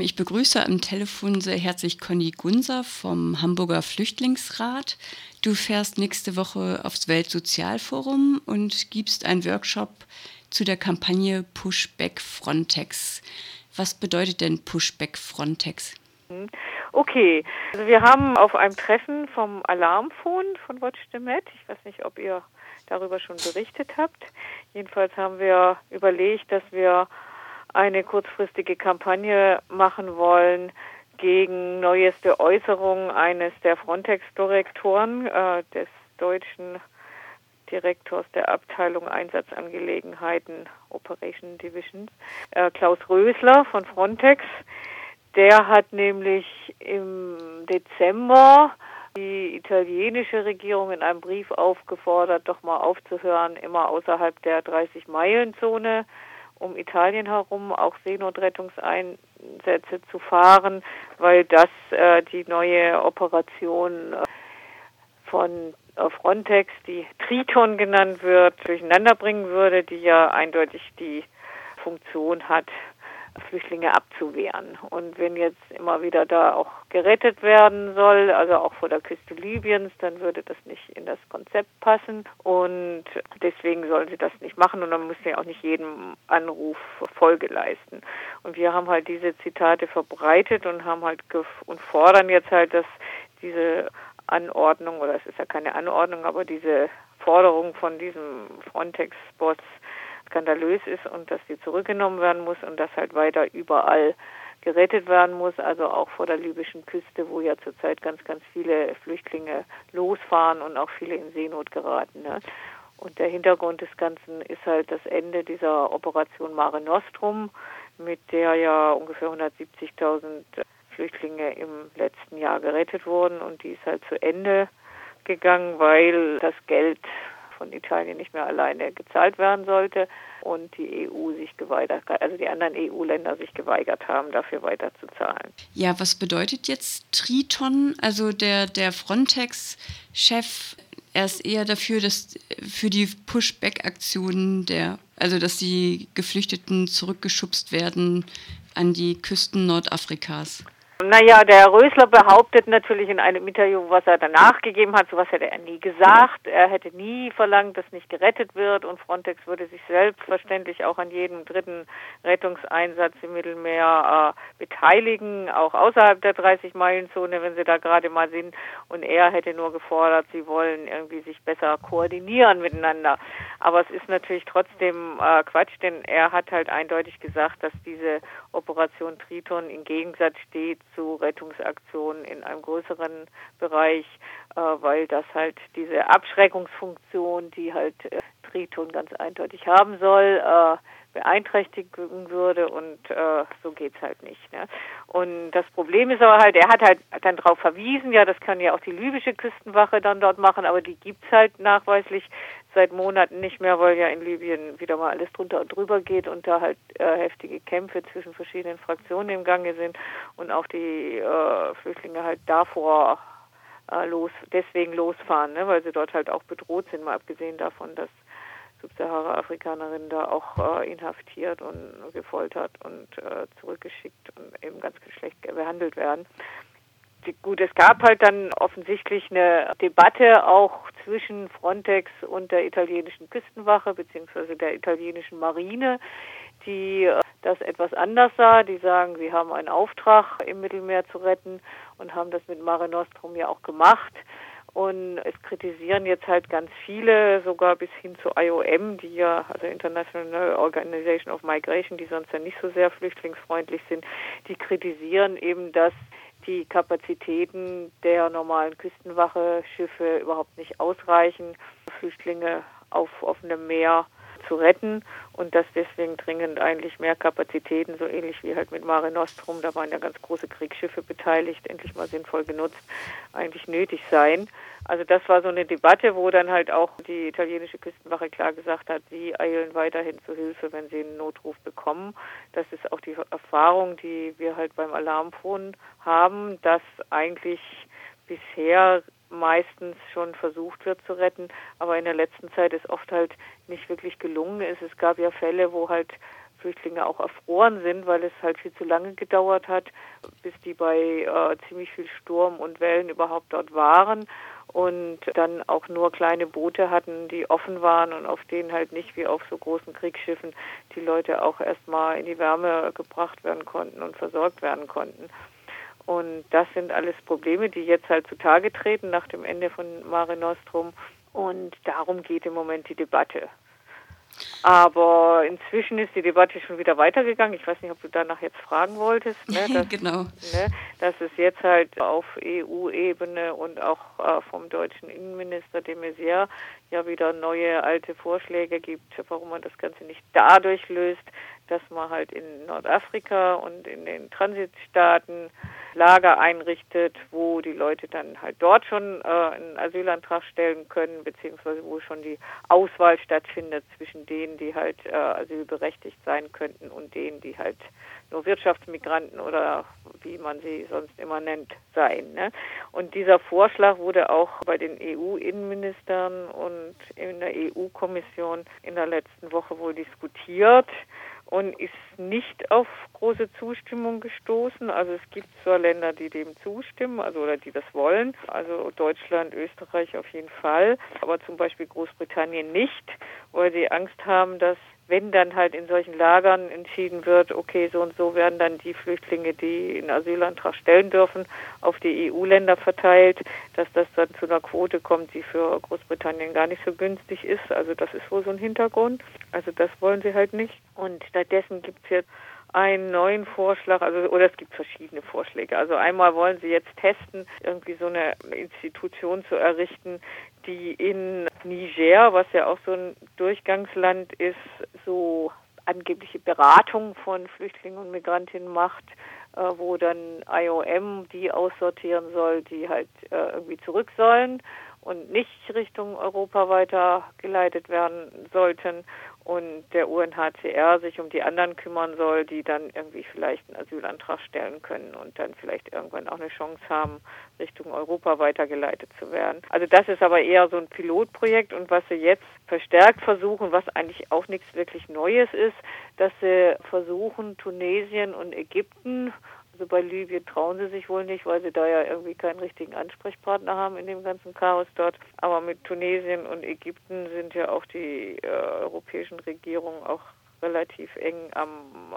Ich begrüße am Telefon sehr herzlich Conny Gunser vom Hamburger Flüchtlingsrat. Du fährst nächste Woche aufs Weltsozialforum und gibst einen Workshop zu der Kampagne Pushback Frontex. Was bedeutet denn Pushback Frontex? Okay, also wir haben auf einem Treffen vom Alarmphone von Watch the Met, ich weiß nicht, ob ihr darüber schon berichtet habt. Jedenfalls haben wir überlegt, dass wir eine kurzfristige Kampagne machen wollen gegen neueste Äußerungen eines der Frontex-Direktoren, äh, des deutschen Direktors der Abteilung Einsatzangelegenheiten Operation Divisions, äh, Klaus Rösler von Frontex. Der hat nämlich im Dezember die italienische Regierung in einem Brief aufgefordert, doch mal aufzuhören, immer außerhalb der 30-Meilen-Zone um Italien herum auch Seenotrettungseinsätze zu fahren, weil das äh, die neue Operation äh, von äh, Frontex, die Triton genannt wird, durcheinander bringen würde, die ja eindeutig die Funktion hat, Flüchtlinge abzuwehren. Und wenn jetzt immer wieder da auch gerettet werden soll, also auch vor der Küste Libyens, dann würde das nicht in das Konzept passen. Und deswegen sollen sie das nicht machen und dann müssen sie auch nicht jedem Anruf Folge leisten. Und wir haben halt diese Zitate verbreitet und haben halt und fordern jetzt halt, dass diese Anordnung, oder es ist ja keine Anordnung, aber diese Forderung von diesem Frontex-Boss skandalös ist und dass sie zurückgenommen werden muss und dass halt weiter überall gerettet werden muss, also auch vor der libyschen Küste, wo ja zurzeit ganz, ganz viele Flüchtlinge losfahren und auch viele in Seenot geraten. Ne? Und der Hintergrund des Ganzen ist halt das Ende dieser Operation Mare Nostrum, mit der ja ungefähr 170.000 Flüchtlinge im letzten Jahr gerettet wurden und die ist halt zu Ende gegangen, weil das Geld von Italien nicht mehr alleine gezahlt werden sollte und die EU sich geweigert, also die anderen EU-Länder sich geweigert haben, dafür weiter zu zahlen. Ja, was bedeutet jetzt Triton? Also der, der Frontex-Chef, er ist eher dafür, dass für die Pushback-Aktionen der, also dass die Geflüchteten zurückgeschubst werden an die Küsten Nordafrikas. Naja, der Rösler behauptet natürlich in einem Interview, was er danach gegeben hat, sowas hätte er nie gesagt. Er hätte nie verlangt, dass nicht gerettet wird und Frontex würde sich selbstverständlich auch an jedem dritten Rettungseinsatz im Mittelmeer äh, beteiligen, auch außerhalb der 30-Meilen-Zone, wenn sie da gerade mal sind. Und er hätte nur gefordert, sie wollen irgendwie sich besser koordinieren miteinander. Aber es ist natürlich trotzdem äh, Quatsch, denn er hat halt eindeutig gesagt, dass diese Operation Triton im Gegensatz steht zu Rettungsaktionen in einem größeren Bereich, äh, weil das halt diese Abschreckungsfunktion, die halt äh, Triton ganz eindeutig haben soll, äh, beeinträchtigen würde und äh, so geht's halt nicht. Ne? Und das Problem ist aber halt, er hat halt dann darauf verwiesen, ja, das kann ja auch die libysche Küstenwache dann dort machen, aber die gibt's halt nachweislich seit Monaten nicht mehr, weil ja in Libyen wieder mal alles drunter und drüber geht und da halt äh, heftige Kämpfe zwischen verschiedenen Fraktionen im Gange sind und auch die äh, Flüchtlinge halt davor äh, los, deswegen losfahren, ne, weil sie dort halt auch bedroht sind, mal abgesehen davon, dass Subsahara-Afrikanerinnen da auch äh, inhaftiert und gefoltert und äh, zurückgeschickt und eben ganz schlecht behandelt werden. Gut, es gab halt dann offensichtlich eine Debatte auch zwischen Frontex und der italienischen Küstenwache beziehungsweise der italienischen Marine, die äh, das etwas anders sah. Die sagen, sie haben einen Auftrag im Mittelmeer zu retten und haben das mit Mare Nostrum ja auch gemacht. Und es kritisieren jetzt halt ganz viele, sogar bis hin zu IOM, die ja, also International Organization of Migration, die sonst ja nicht so sehr flüchtlingsfreundlich sind, die kritisieren eben, dass die Kapazitäten der normalen Küstenwache Schiffe überhaupt nicht ausreichen, Flüchtlinge auf offenem Meer zu retten und dass deswegen dringend eigentlich mehr Kapazitäten, so ähnlich wie halt mit Mare Nostrum, da waren ja ganz große Kriegsschiffe beteiligt, endlich mal sinnvoll genutzt, eigentlich nötig seien. Also das war so eine Debatte, wo dann halt auch die italienische Küstenwache klar gesagt hat, sie eilen weiterhin zu Hilfe, wenn sie einen Notruf bekommen. Das ist auch die Erfahrung, die wir halt beim Alarmphone haben, dass eigentlich bisher meistens schon versucht wird zu retten, aber in der letzten Zeit ist oft halt nicht wirklich gelungen ist. Es gab ja Fälle, wo halt Flüchtlinge auch erfroren sind, weil es halt viel zu lange gedauert hat, bis die bei äh, ziemlich viel Sturm und Wellen überhaupt dort waren und dann auch nur kleine Boote hatten, die offen waren und auf denen halt nicht wie auf so großen Kriegsschiffen die Leute auch erstmal in die Wärme gebracht werden konnten und versorgt werden konnten. Und das sind alles Probleme, die jetzt halt zutage treten nach dem Ende von Mare Nostrum. Und darum geht im Moment die Debatte. Aber inzwischen ist die Debatte schon wieder weitergegangen. Ich weiß nicht, ob du danach jetzt fragen wolltest. Ne, dass, genau. Ne, dass es jetzt halt auf EU-Ebene und auch äh, vom deutschen Innenminister de Maizière ja wieder neue alte Vorschläge gibt, warum man das Ganze nicht dadurch löst, dass man halt in Nordafrika und in den Transitstaaten Lager einrichtet, wo die Leute dann halt dort schon äh, einen Asylantrag stellen können, beziehungsweise wo schon die Auswahl stattfindet zwischen denen, die halt äh, asylberechtigt sein könnten und denen, die halt nur Wirtschaftsmigranten oder wie man sie sonst immer nennt, seien. Ne? Und dieser Vorschlag wurde auch bei den EU-Innenministern und in der EU-Kommission in der letzten Woche wohl diskutiert und ist nicht auf große Zustimmung gestoßen. Also es gibt zwar Länder, die dem zustimmen, also oder die das wollen, also Deutschland, Österreich auf jeden Fall, aber zum Beispiel Großbritannien nicht, weil sie Angst haben, dass wenn dann halt in solchen Lagern entschieden wird, okay, so und so werden dann die Flüchtlinge, die einen Asylantrag stellen dürfen, auf die EU-Länder verteilt, dass das dann zu einer Quote kommt, die für Großbritannien gar nicht so günstig ist. Also das ist wohl so ein Hintergrund. Also das wollen sie halt nicht. Und stattdessen gibt es jetzt einen neuen Vorschlag, also oder es gibt verschiedene Vorschläge. Also einmal wollen sie jetzt testen, irgendwie so eine Institution zu errichten, die in Niger, was ja auch so ein Durchgangsland ist, so angebliche Beratung von Flüchtlingen und Migrantinnen macht, äh, wo dann IOM die aussortieren soll, die halt äh, irgendwie zurück sollen und nicht Richtung Europa weitergeleitet werden sollten und der UNHCR sich um die anderen kümmern soll, die dann irgendwie vielleicht einen Asylantrag stellen können und dann vielleicht irgendwann auch eine Chance haben, Richtung Europa weitergeleitet zu werden. Also das ist aber eher so ein Pilotprojekt und was sie jetzt verstärkt versuchen, was eigentlich auch nichts wirklich Neues ist, dass sie versuchen, Tunesien und Ägypten also bei Libyen trauen sie sich wohl nicht, weil sie da ja irgendwie keinen richtigen Ansprechpartner haben in dem ganzen Chaos dort. Aber mit Tunesien und Ägypten sind ja auch die äh, europäischen Regierungen auch relativ eng am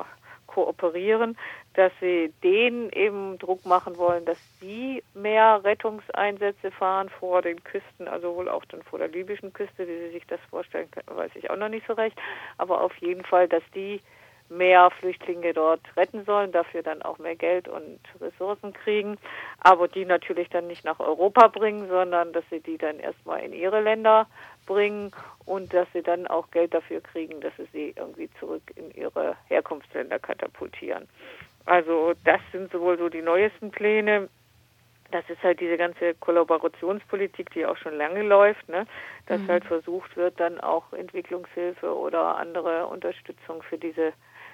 kooperieren, dass sie denen eben Druck machen wollen, dass sie mehr Rettungseinsätze fahren vor den Küsten, also wohl auch dann vor der libyschen Küste, wie sie sich das vorstellen können, weiß ich auch noch nicht so recht. Aber auf jeden Fall, dass die mehr Flüchtlinge dort retten sollen, dafür dann auch mehr Geld und Ressourcen kriegen, aber die natürlich dann nicht nach Europa bringen, sondern dass sie die dann erstmal in ihre Länder bringen und dass sie dann auch Geld dafür kriegen, dass sie sie irgendwie zurück in ihre Herkunftsländer katapultieren. Also das sind sowohl so die neuesten Pläne. Das ist halt diese ganze Kollaborationspolitik, die auch schon lange läuft, ne? dass mhm. halt versucht wird, dann auch Entwicklungshilfe oder andere Unterstützung für diese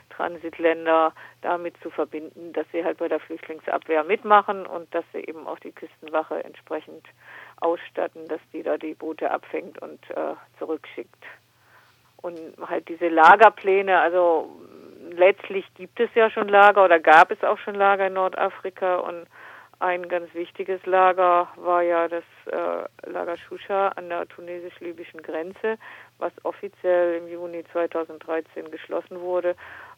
Transitländer damit zu verbinden, dass sie halt bei der Flüchtlingsabwehr mitmachen und dass sie eben auch die Küstenwache entsprechend ausstatten, dass die da die Boote abfängt und äh, zurückschickt. Und halt diese Lagerpläne, also letztlich gibt es ja schon Lager oder gab es auch schon Lager in Nordafrika und ein ganz wichtiges Lager war ja das äh, Lager Shusha an der tunesisch-libyschen Grenze, was offiziell im Juni 2013 geschlossen wurde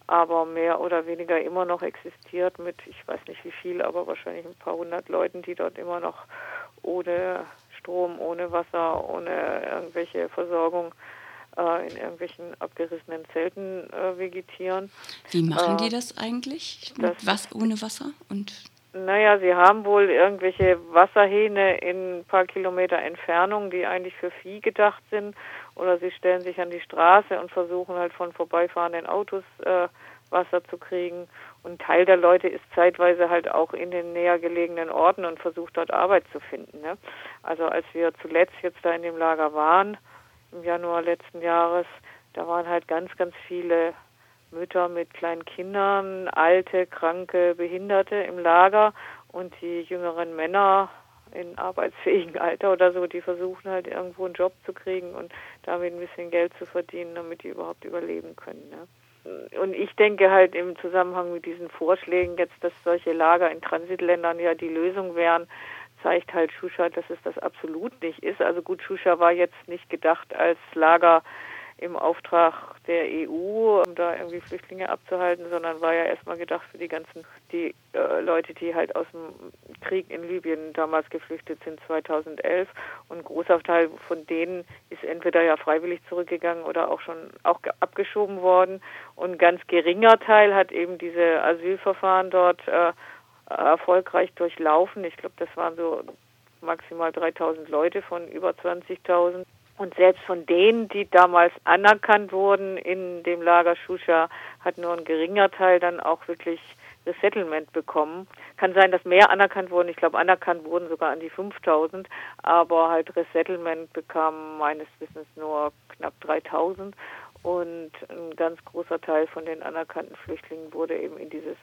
aber mehr oder weniger immer noch existiert mit, ich weiß nicht wie viel, aber wahrscheinlich ein paar hundert Leuten, die dort immer noch ohne Strom, ohne Wasser, ohne irgendwelche Versorgung äh, in irgendwelchen abgerissenen Zelten äh, vegetieren. Wie machen äh, die das eigentlich? Das, was ohne Wasser und naja, sie haben wohl irgendwelche Wasserhähne in ein paar Kilometer Entfernung, die eigentlich für Vieh gedacht sind. Oder sie stellen sich an die Straße und versuchen halt von vorbeifahrenden Autos äh, Wasser zu kriegen. Und Teil der Leute ist zeitweise halt auch in den näher gelegenen Orten und versucht dort Arbeit zu finden. Ne? Also als wir zuletzt jetzt da in dem Lager waren, im Januar letzten Jahres, da waren halt ganz, ganz viele Mütter mit kleinen Kindern, alte, kranke, Behinderte im Lager und die jüngeren Männer in arbeitsfähigem Alter oder so, die versuchen halt irgendwo einen Job zu kriegen und damit ein bisschen Geld zu verdienen, damit die überhaupt überleben können. Ne? und ich denke halt im Zusammenhang mit diesen Vorschlägen jetzt, dass solche Lager in Transitländern ja die Lösung wären, zeigt halt Shusha, dass es das absolut nicht ist. Also gut, Shusha war jetzt nicht gedacht als Lager im Auftrag der EU, um da irgendwie Flüchtlinge abzuhalten, sondern war ja erstmal gedacht für die ganzen die äh, Leute, die halt aus dem Krieg in Libyen damals geflüchtet sind 2011 und ein großer Teil von denen ist entweder ja freiwillig zurückgegangen oder auch schon auch abgeschoben worden und ein ganz geringer Teil hat eben diese Asylverfahren dort äh, erfolgreich durchlaufen. Ich glaube, das waren so maximal 3000 Leute von über 20.000. Und selbst von denen, die damals anerkannt wurden in dem Lager Shusha, hat nur ein geringer Teil dann auch wirklich Resettlement bekommen. Kann sein, dass mehr anerkannt wurden. Ich glaube, anerkannt wurden sogar an die 5000, aber halt Resettlement bekamen meines Wissens nur knapp 3000 und ein ganz großer Teil von den anerkannten Flüchtlingen wurde eben in dieses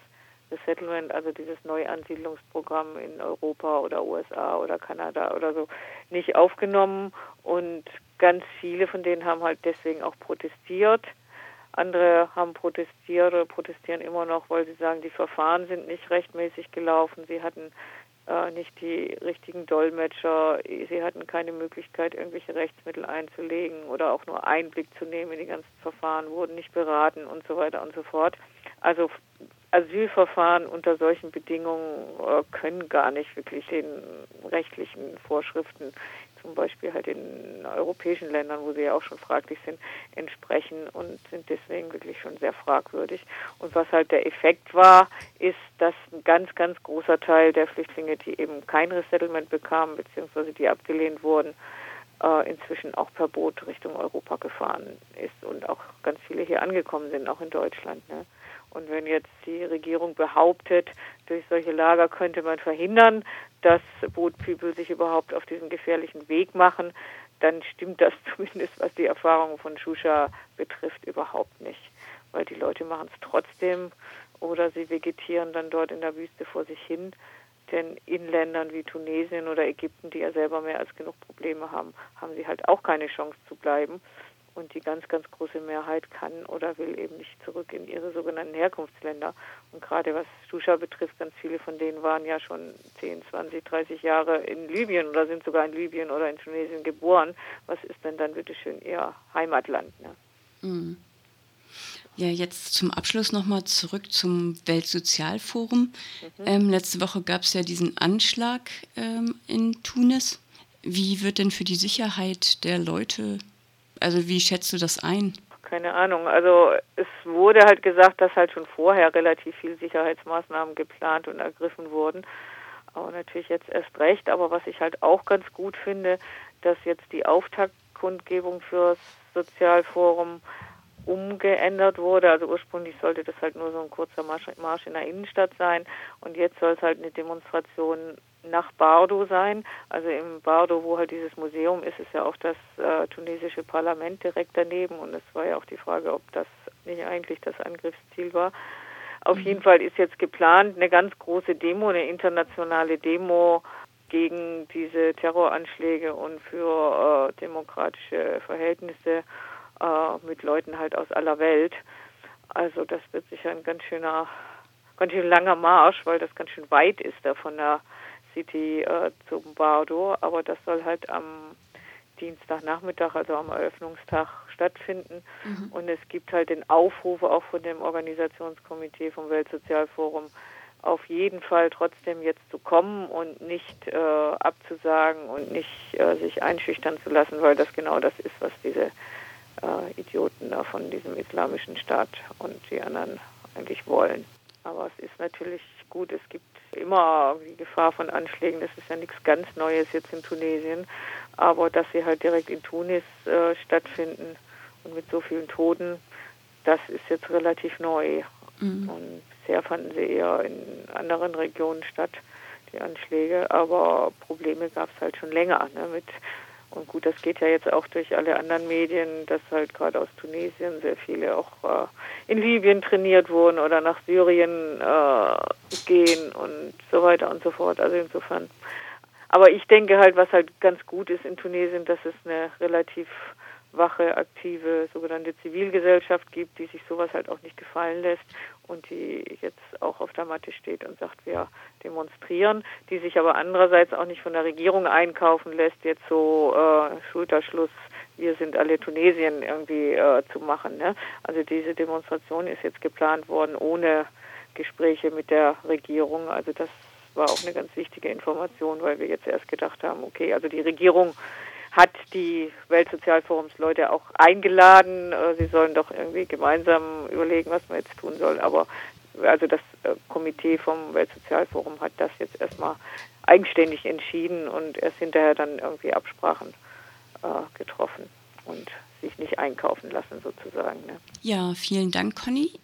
Resettlement, also dieses Neuansiedlungsprogramm in Europa oder USA oder Kanada oder so, nicht aufgenommen. Und ganz viele von denen haben halt deswegen auch protestiert. Andere haben protestiert oder protestieren immer noch, weil sie sagen, die Verfahren sind nicht rechtmäßig gelaufen. Sie hatten äh, nicht die richtigen Dolmetscher. Sie hatten keine Möglichkeit, irgendwelche Rechtsmittel einzulegen oder auch nur Einblick zu nehmen in die ganzen Verfahren, wurden nicht beraten und so weiter und so fort. Also Asylverfahren unter solchen Bedingungen äh, können gar nicht wirklich den rechtlichen Vorschriften, zum Beispiel halt in europäischen Ländern, wo sie ja auch schon fraglich sind, entsprechen und sind deswegen wirklich schon sehr fragwürdig. Und was halt der Effekt war, ist, dass ein ganz, ganz großer Teil der Flüchtlinge, die eben kein Resettlement bekamen, beziehungsweise die abgelehnt wurden, äh, inzwischen auch per Boot Richtung Europa gefahren ist und auch ganz viele hier angekommen sind, auch in Deutschland. Ne? Und wenn jetzt die Regierung behauptet, durch solche Lager könnte man verhindern, dass Boat People sich überhaupt auf diesen gefährlichen Weg machen, dann stimmt das zumindest, was die Erfahrungen von Shusha betrifft, überhaupt nicht. Weil die Leute machen es trotzdem oder sie vegetieren dann dort in der Wüste vor sich hin. Denn in Ländern wie Tunesien oder Ägypten, die ja selber mehr als genug Probleme haben, haben sie halt auch keine Chance zu bleiben. Und die ganz, ganz große Mehrheit kann oder will eben nicht zurück in ihre sogenannten Herkunftsländer. Und gerade was Susha betrifft, ganz viele von denen waren ja schon 10, 20, 30 Jahre in Libyen oder sind sogar in Libyen oder in Tunesien geboren. Was ist denn dann bitteschön ihr Heimatland? Ne? Mhm. Ja, jetzt zum Abschluss nochmal zurück zum Weltsozialforum. Mhm. Ähm, letzte Woche gab es ja diesen Anschlag ähm, in Tunis. Wie wird denn für die Sicherheit der Leute also wie schätzt du das ein? Keine Ahnung. Also es wurde halt gesagt, dass halt schon vorher relativ viel Sicherheitsmaßnahmen geplant und ergriffen wurden. Aber natürlich jetzt erst recht. Aber was ich halt auch ganz gut finde, dass jetzt die Auftaktkundgebung fürs Sozialforum umgeändert wurde. Also ursprünglich sollte das halt nur so ein kurzer Marsch in der Innenstadt sein und jetzt soll es halt eine Demonstration nach Bardo sein. Also im Bardo, wo halt dieses Museum ist, ist ja auch das äh, tunesische Parlament direkt daneben und es war ja auch die Frage, ob das nicht eigentlich das Angriffsziel war. Auf mhm. jeden Fall ist jetzt geplant eine ganz große Demo, eine internationale Demo gegen diese Terroranschläge und für äh, demokratische Verhältnisse äh, mit Leuten halt aus aller Welt. Also das wird sicher ein ganz schöner, ganz schön langer Marsch, weil das ganz schön weit ist da von der City äh, zum Bardo, aber das soll halt am Dienstagnachmittag, also am Eröffnungstag stattfinden. Mhm. Und es gibt halt den Aufruf auch von dem Organisationskomitee vom Weltsozialforum, auf jeden Fall trotzdem jetzt zu kommen und nicht äh, abzusagen und nicht äh, sich einschüchtern zu lassen, weil das genau das ist, was diese äh, Idioten da von diesem islamischen Staat und die anderen eigentlich wollen. Aber es ist natürlich gut, es gibt immer die Gefahr von Anschlägen. Das ist ja nichts ganz Neues jetzt in Tunesien. Aber dass sie halt direkt in Tunis äh, stattfinden und mit so vielen Toten, das ist jetzt relativ neu. Mhm. Und bisher fanden sie eher in anderen Regionen statt, die Anschläge. Aber Probleme gab es halt schon länger ne, mit und gut, das geht ja jetzt auch durch alle anderen Medien, dass halt gerade aus Tunesien sehr viele auch äh, in Libyen trainiert wurden oder nach Syrien äh, gehen und so weiter und so fort. Also insofern. Aber ich denke halt, was halt ganz gut ist in Tunesien, dass es eine relativ wache, aktive sogenannte Zivilgesellschaft gibt, die sich sowas halt auch nicht gefallen lässt und die jetzt auch auf der Matte steht und sagt, wir demonstrieren, die sich aber andererseits auch nicht von der Regierung einkaufen lässt, jetzt so äh, Schulterschluss, wir sind alle Tunesien irgendwie äh, zu machen. Ne? Also diese Demonstration ist jetzt geplant worden ohne Gespräche mit der Regierung. Also das war auch eine ganz wichtige Information, weil wir jetzt erst gedacht haben, okay, also die Regierung hat die Weltsozialforumsleute auch eingeladen. Äh, sie sollen doch irgendwie gemeinsam überlegen, was man jetzt tun soll. Aber also das äh, Komitee vom Weltsozialforum hat das jetzt erstmal eigenständig entschieden und erst hinterher dann irgendwie Absprachen äh, getroffen und sich nicht einkaufen lassen sozusagen. Ne? Ja, vielen Dank, Conny.